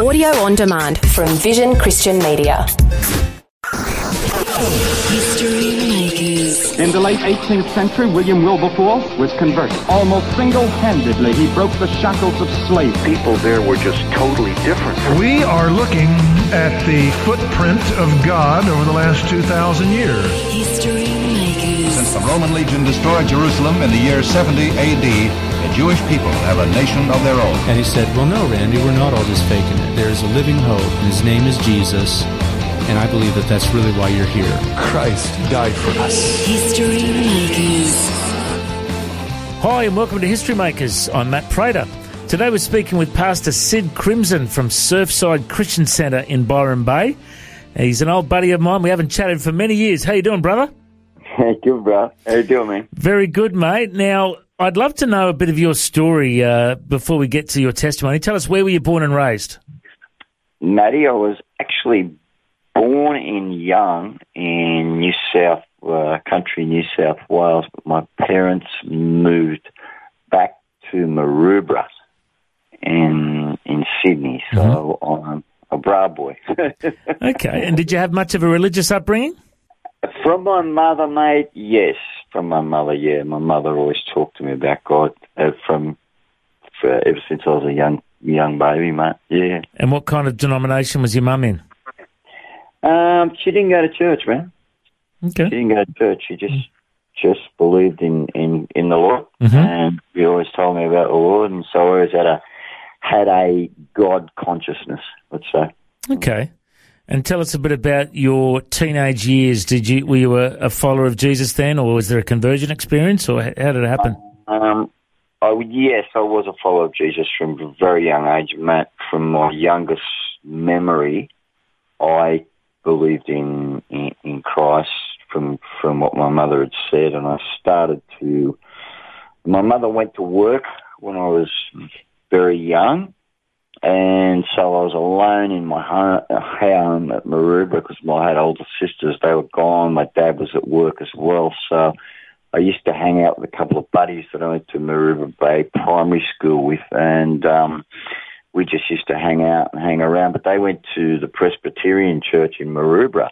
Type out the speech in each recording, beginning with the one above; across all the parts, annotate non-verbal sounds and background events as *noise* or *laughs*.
Audio on demand from Vision Christian Media. History Makers. In the late 18th century, William Wilberforce was converted. Almost single-handedly, he broke the shackles of slavery. people there were just totally different. We are looking at the footprint of God over the last 2,000 years. History Makers. Since the Roman legion destroyed Jerusalem in the year 70 AD, the Jewish people have a nation of their own. And he said, Well, no, Randy, we're not all just faking it. There's a living hope, and his name is Jesus. And I believe that that's really why you're here. Christ died for us. History Makers. Hi, and welcome to History Makers. I'm Matt Prater. Today we're speaking with Pastor Sid Crimson from Surfside Christian Centre in Byron Bay. He's an old buddy of mine. We haven't chatted for many years. How you doing, brother? Hey, *laughs* good, bro. How you doing, man? Very good, mate. Now, I'd love to know a bit of your story uh, before we get to your testimony. Tell us where were you born and raised? Matty, I was actually born in Young in New South uh, country, New South Wales, but my parents moved back to Maroubra in in Sydney. So I'm a bra boy. *laughs* Okay. And did you have much of a religious upbringing? From my mother, mate, yes. From my mother, yeah. My mother always talked to me about God uh, from for, ever since I was a young young baby, mate. Yeah. And what kind of denomination was your mum in? Um, she didn't go to church, man. Okay. She didn't go to church. She just just believed in in in the Lord, Mhm. and she always told me about the Lord, and so I always had a had a God consciousness. Let's say. Okay. And tell us a bit about your teenage years. Did you were you a, a follower of Jesus then, or was there a conversion experience, or how did it happen? Um, I yes, I was a follower of Jesus from a very young age, Matt. From my youngest memory, I believed in, in in Christ from from what my mother had said, and I started to. My mother went to work when I was very young, and so I was alone in my home, at Maroubra because I had older sisters. They were gone. My dad was at work as well, so. I used to hang out with a couple of buddies that I went to Maroubra Bay Primary School with, and um, we just used to hang out and hang around. But they went to the Presbyterian Church in Maroubra,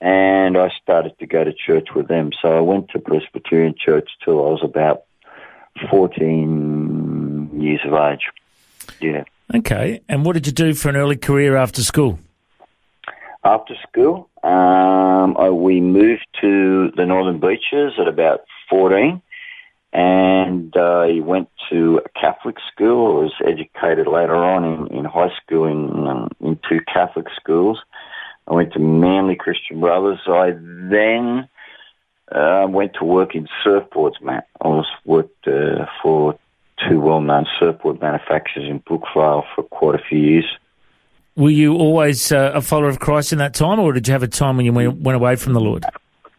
and I started to go to church with them. So I went to Presbyterian Church till I was about 14 years of age. Yeah. Okay. And what did you do for an early career after school? After school, um, I, we moved to the Northern Beaches at about 14 and I went to a Catholic school. I was educated later on in, in high school in, um, in two Catholic schools. I went to Manly Christian Brothers. I then uh, went to work in surfboards, Matt. I was worked uh, for surfboard manufacturers in Brookvale for quite a few years. Were you always uh, a follower of Christ in that time, or did you have a time when you went, went away from the Lord?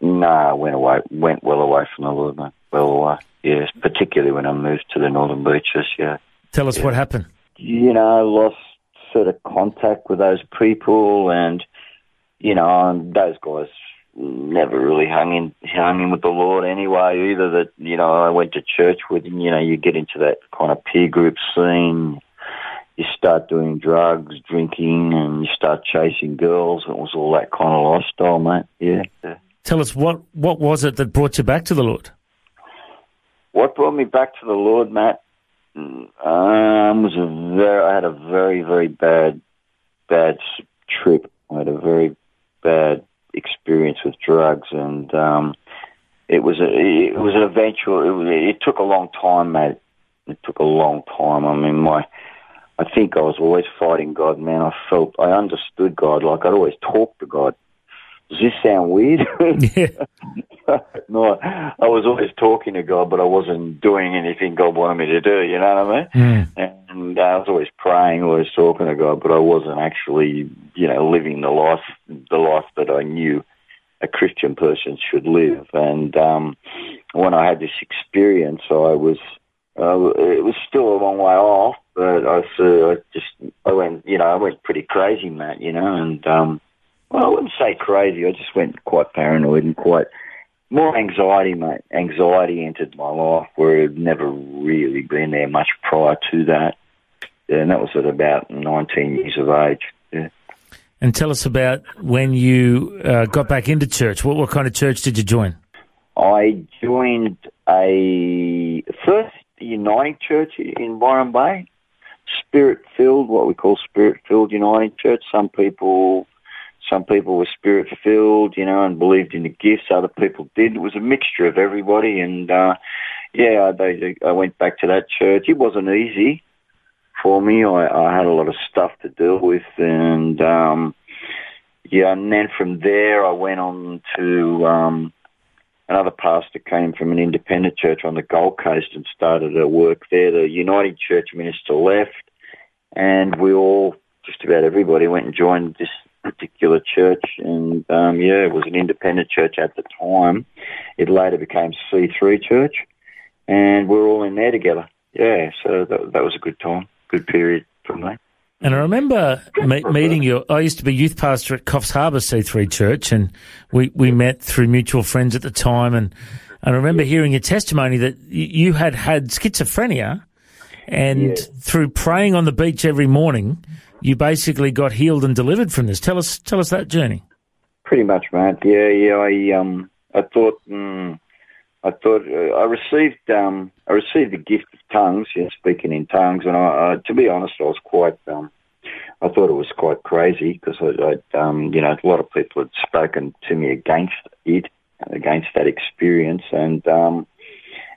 No, I went away, went well away from the Lord, mate. Well away. Yes, particularly when I moved to the Northern Beaches, yeah. Tell us what happened. You know, lost sort of contact with those people and, you know, those guys never really hung in, hung in with the Lord anyway either that, you know, I went to church with him. you know, you get into that kind of peer group scene. You start doing drugs, drinking, and you start chasing girls. It was all that kind of lifestyle, mate. Yeah. yeah. Tell us what what was it that brought you back to the Lord? What brought me back to the Lord, Matt, um, was a very, I had a very, very bad, bad trip. I had a very bad experience with drugs, and um, it was a, it was an eventual. It, was, it took a long time, mate. It took a long time. I mean, my, I think I was always fighting God, man. I felt I understood God. Like I'd always talk to God. Does this sound weird? Yeah. *laughs* *laughs* no, I was always talking to God, but I wasn't doing anything God wanted me to do. You know what I mean? Mm. And I was always praying, always talking to God, but I wasn't actually, you know, living the life, the life that I knew a Christian person should live. And um, when I had this experience, I was, uh, it was still a long way off, but I, so I just, I went, you know, I went pretty crazy, Matt, you know, and um, well, I wouldn't say crazy. I just went quite paranoid and quite more anxiety, mate. Anxiety entered my life where it had never really been there much prior to that. Yeah, and that was at about 19 years of age. Yeah. And tell us about when you uh, got back into church. What, what kind of church did you join? I joined a first Uniting Church in Byron Bay, spirit filled, what we call spirit filled Uniting Church. Some people, some people were spirit filled, you know, and believed in the gifts. Other people did. It was a mixture of everybody, and uh, yeah, they, I went back to that church. It wasn't easy for me. I, I had a lot of stuff to deal with, and um, yeah, and then from there I went on to. Um, another pastor came from an independent church on the Gold Coast and started a work there. The United Church minister left, and we all, just about everybody, went and joined this particular church. And um, yeah, it was an independent church at the time. It later became C3 Church, and we're all in there together. Yeah, so that, that was a good time, good period for me. And I remember me- meeting you. I used to be youth pastor at Coffs Harbour C3 Church, and we, we met through mutual friends at the time. And, and I remember hearing your testimony that you had had schizophrenia, and through praying on the beach every morning, you basically got healed and delivered from this. Tell us, tell us that journey. Pretty much, mate. Yeah, yeah. I um, I thought, mm, I thought uh, I received um, I received the gift of tongues, yeah, speaking in tongues, and I, uh, to be honest, I was quite um, I thought it was quite crazy because I, I um, you know, a lot of people had spoken to me against it, against that experience, and um,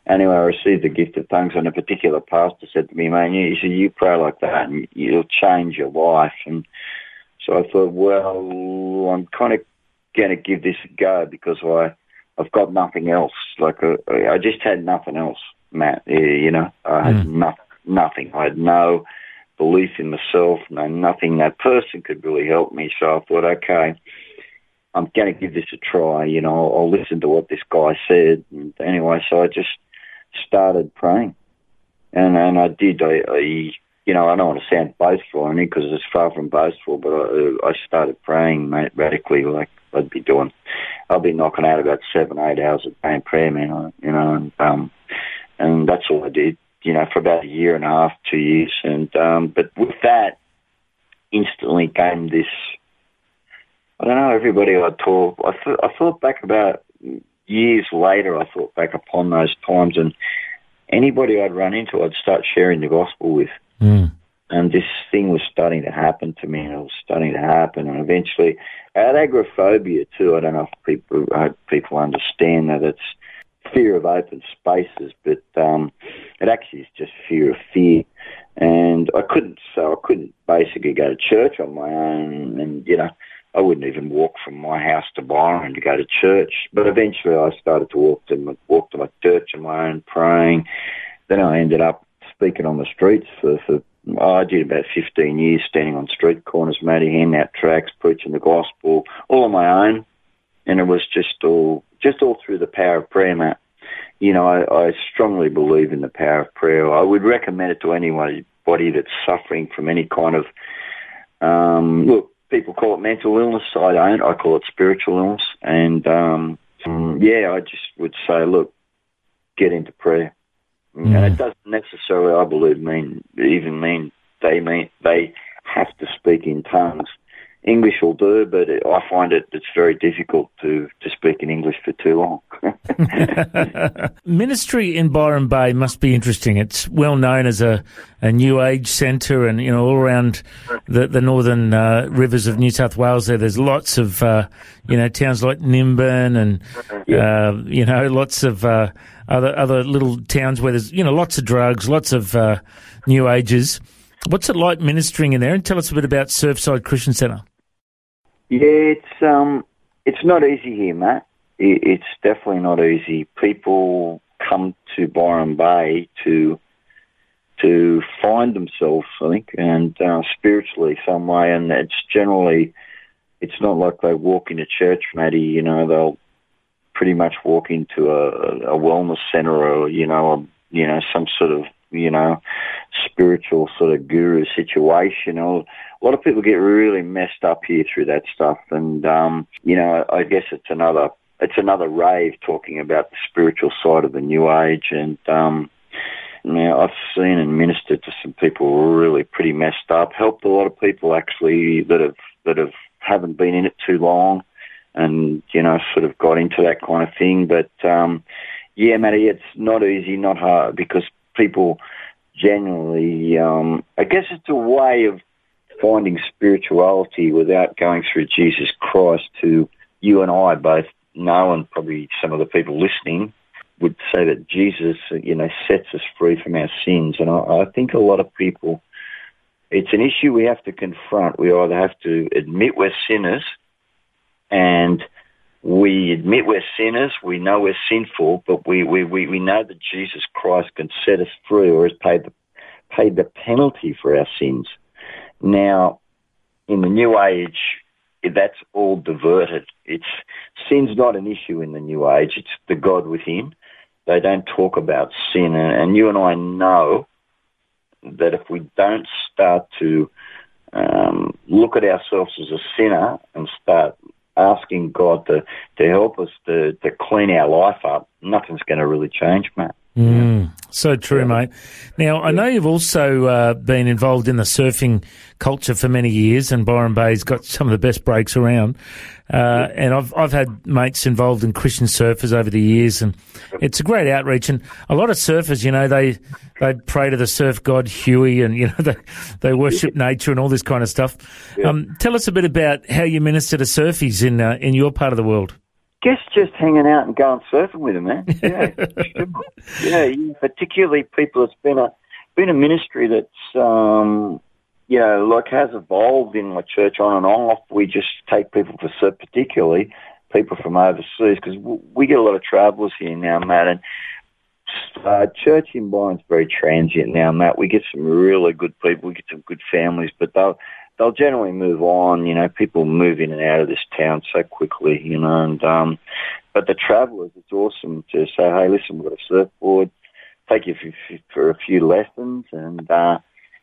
anyway, I received the gift of tongues, and a particular pastor said to me, "Man, you, you, you pray like that, and you'll change your life." And so I thought, well, I'm kind of going to give this a go because I I've got nothing else. Like uh, I just had nothing else, Matt. You know, I had no, nothing. I had no belief in myself, no nothing. That person could really help me. So I thought, okay, I'm going to give this a try. You know, I'll, I'll listen to what this guy said. And anyway, so I just started praying, and and I did. I, I you know, I don't want to sound boastful or anything because it's far from boastful, but I, I started praying, mate, radically, like I'd be doing. I'd be knocking out about seven, eight hours of day in prayer, man. You know, and um, and that's all I did. You know, for about a year and a half, two years, and um, but with that, instantly came this. I don't know. Everybody I talk, I th- I thought back about years later. I thought back upon those times, and anybody I'd run into, I'd start sharing the gospel with and this thing was starting to happen to me, and it was starting to happen, and eventually, I had agoraphobia too. I don't know if people I hope people understand that it's fear of open spaces, but um, it actually is just fear of fear. And I couldn't, so I couldn't basically go to church on my own, and you know, I wouldn't even walk from my house to Byron to go to church. But eventually, I started to walk to my, walk to my church on my own, praying. Then I ended up speaking on the streets for, for I did about 15 years standing on street corners, Matty, handing out tracts, preaching the gospel, all on my own. And it was just all, just all through the power of prayer, Matt. You know, I, I strongly believe in the power of prayer. I would recommend it to anybody that's suffering from any kind of, um, look, people call it mental illness. I don't. I call it spiritual illness. And, um, yeah, I just would say, look, get into prayer. And it doesn't necessarily, I believe, mean even mean they mean they have to speak in tongues. English will do, but I find it it's very difficult to to speak in English for too long. *laughs* Ministry in Byron Bay must be interesting. It's well known as a, a new age centre, and you know all around the the northern uh, rivers of New South Wales. There, there's lots of uh, you know towns like Nimbin, and uh, you know lots of uh, other other little towns where there's you know lots of drugs, lots of uh, new ages. What's it like ministering in there? And tell us a bit about Surfside Christian Centre. Yeah, it's um, it's not easy here, Matt. It, it's definitely not easy. People come to Byron Bay to to find themselves, I think, and uh, spiritually some way. And it's generally, it's not like they walk into church, Matty. You know, they'll pretty much walk into a, a wellness centre or you know, a, you know, some sort of you know, spiritual sort of guru situation. A lot of people get really messed up here through that stuff, and um, you know, I guess it's another it's another rave talking about the spiritual side of the new age, and um, Now, I've seen and ministered to some people really pretty messed up. Helped a lot of people actually that have that have haven't been in it too long, and you know, sort of got into that kind of thing. But um, yeah, Matty, it's not easy, not hard, because people generally, um, I guess it's a way of finding spirituality without going through Jesus Christ, who you and I both know, and probably some of the people listening would say that Jesus, you know, sets us free from our sins. And I, I think a lot of people, it's an issue we have to confront. We either have to admit we're sinners and we admit we're sinners, we know we're sinful, but we, we, we, we know that Jesus Christ can set us free or has paid the, paid the penalty for our sins. Now, in the New Age, that's all diverted. It's sin's not an issue in the New Age. It's the God within. They don't talk about sin, and you and I know that if we don't start to um, look at ourselves as a sinner and start asking God to, to help us to, to clean our life up, nothing's going to really change, mate. Mm, so true, mate. Now, I know you've also uh, been involved in the surfing culture for many years, and Byron Bay's got some of the best breaks around. Uh, and I've I've had mates involved in Christian surfers over the years, and it's a great outreach. And a lot of surfers, you know, they they pray to the surf god Huey, and you know *laughs* they they worship nature and all this kind of stuff. Um, tell us a bit about how you minister to surfies in uh, in your part of the world guess just hanging out and going surfing with them, man. *laughs* Yeah, yeah. Particularly people. It's been a been a ministry that's um, you know like has evolved in my church on and off. We just take people for surf, particularly people from overseas, because we get a lot of travellers here now, Matt, and. Uh, church in Byron's very transient now, Matt. We get some really good people, we get some good families, but they'll they'll generally move on. You know, people move in and out of this town so quickly. You know, and um, but the travellers, it's awesome to say, hey, listen, we've got a surfboard. Take you for, a few lessons, and uh,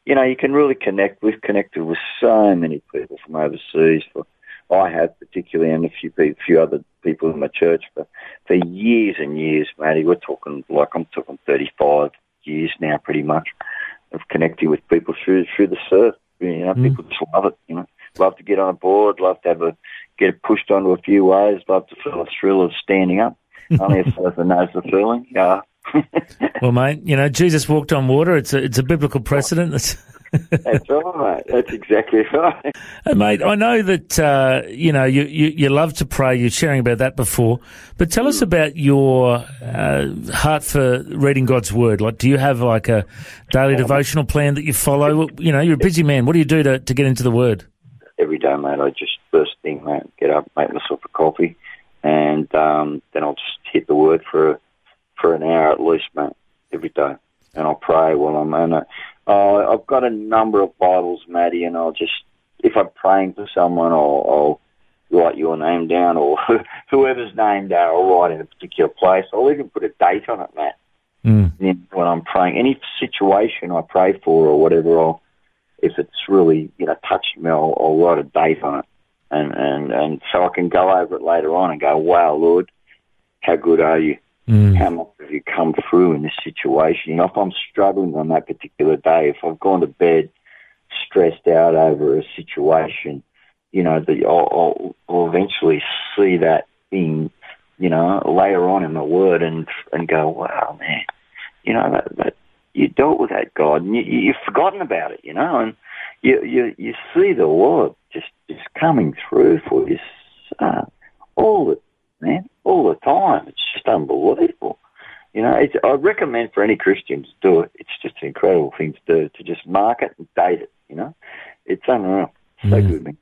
you know, you can really connect. We've connected with so many people from overseas. For I have particularly, and a few few other people in my church for for years and years, Matty. We're talking like I'm talking 35 years now, pretty much, of connecting with people through through the surf. You know, mm. people just love it. You know, love to get on a board, love to have a get pushed onto a few waves, love to feel the thrill of standing up. *laughs* Only a surfer knows the feeling. Yeah. *laughs* well, mate, you know, Jesus walked on water. It's a it's a biblical precedent. That's That's right. That's exactly right. Hey, mate, I know that uh, you know you, you, you love to pray. You're sharing about that before, but tell us about your uh, heart for reading God's word. Like, do you have like a daily devotional plan that you follow? You know, you're a busy man. What do you do to, to get into the word? Every day, mate. I just first thing, mate, get up, make myself a coffee, and um, then I'll just hit the word for for an hour at least, mate, every day, and I'll pray while I'm in it uh, I've got a number of Bibles, Matty, and I'll just, if I'm praying for someone, I'll, I'll write your name down or *laughs* whoever's name down, I'll write in a particular place. I'll even put a date on it, Matt. Mm. When I'm praying, any situation I pray for or whatever, I'll, if it's really, you know, touching me, I'll, I'll write a date on it. And, and, and so I can go over it later on and go, wow, Lord, how good are you? Mm. How much have you come through in this situation? You know, if I'm struggling on that particular day, if I've gone to bed stressed out over a situation, you know, the, I'll, I'll, eventually see that thing, you know, later on in the word and and go, wow, man, you know, that, that you dealt with that God, and you, you've forgotten about it, you know, and you you you see the Lord just just coming through for you uh, all the man, all the time. It's just unbelievable. You know, it's, I recommend for any Christian to do it. It's just an incredible thing to do, to just mark it and date it, you know. It's unreal. So mm. good, man.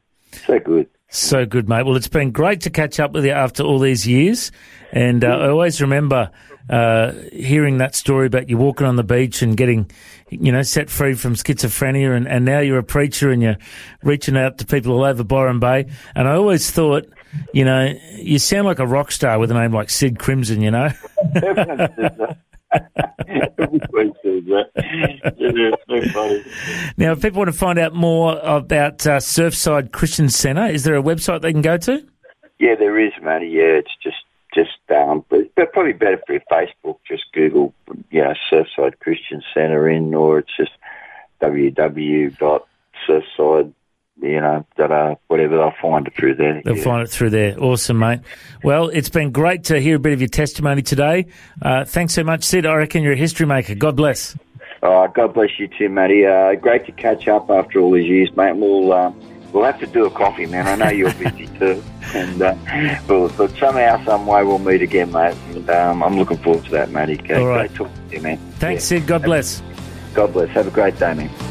So good. So good, mate. Well, it's been great to catch up with you after all these years. And uh, I always remember uh, hearing that story about you walking on the beach and getting, you know, set free from schizophrenia. And, and now you're a preacher and you're reaching out to people all over Byron Bay. And I always thought, you know, you sound like a rock star with a name like Sid Crimson, you know? *laughs* now, if people want to find out more about uh, Surfside Christian Centre, is there a website they can go to? Yeah, there is, Matty. Yeah, it's just just um, but, but probably better for Facebook. Just Google, you know, Surfside Christian Centre in, or it's just www.surfside you know, that uh, whatever they'll find it through there. They'll yeah. find it through there. Awesome, mate. Well, it's been great to hear a bit of your testimony today. Uh, thanks so much, Sid. I reckon you're a history maker. God bless. Oh, God bless you too, Matty. Uh, great to catch up after all these years, mate. We'll uh, we'll have to do a coffee, man. I know you're busy *laughs* too, and uh, but, but somehow, some way, we'll meet again, mate. And um, I'm looking forward to that, Matty. Okay, All right. Great talking to you, man. Thanks, Sid. God bless. God bless. Have a great day, man.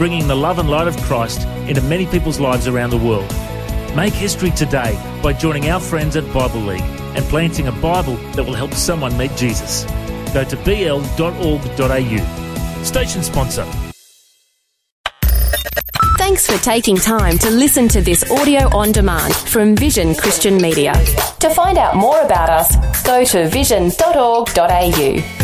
bringing the love and light of Christ into many people's lives around the world. Make history today by joining our friends at Bible League and planting a Bible that will help someone meet Jesus. Go to bl.org.au. Station sponsor. Thanks for taking time to listen to this audio on demand from Vision Christian Media. To find out more about us, go to vision.org.au.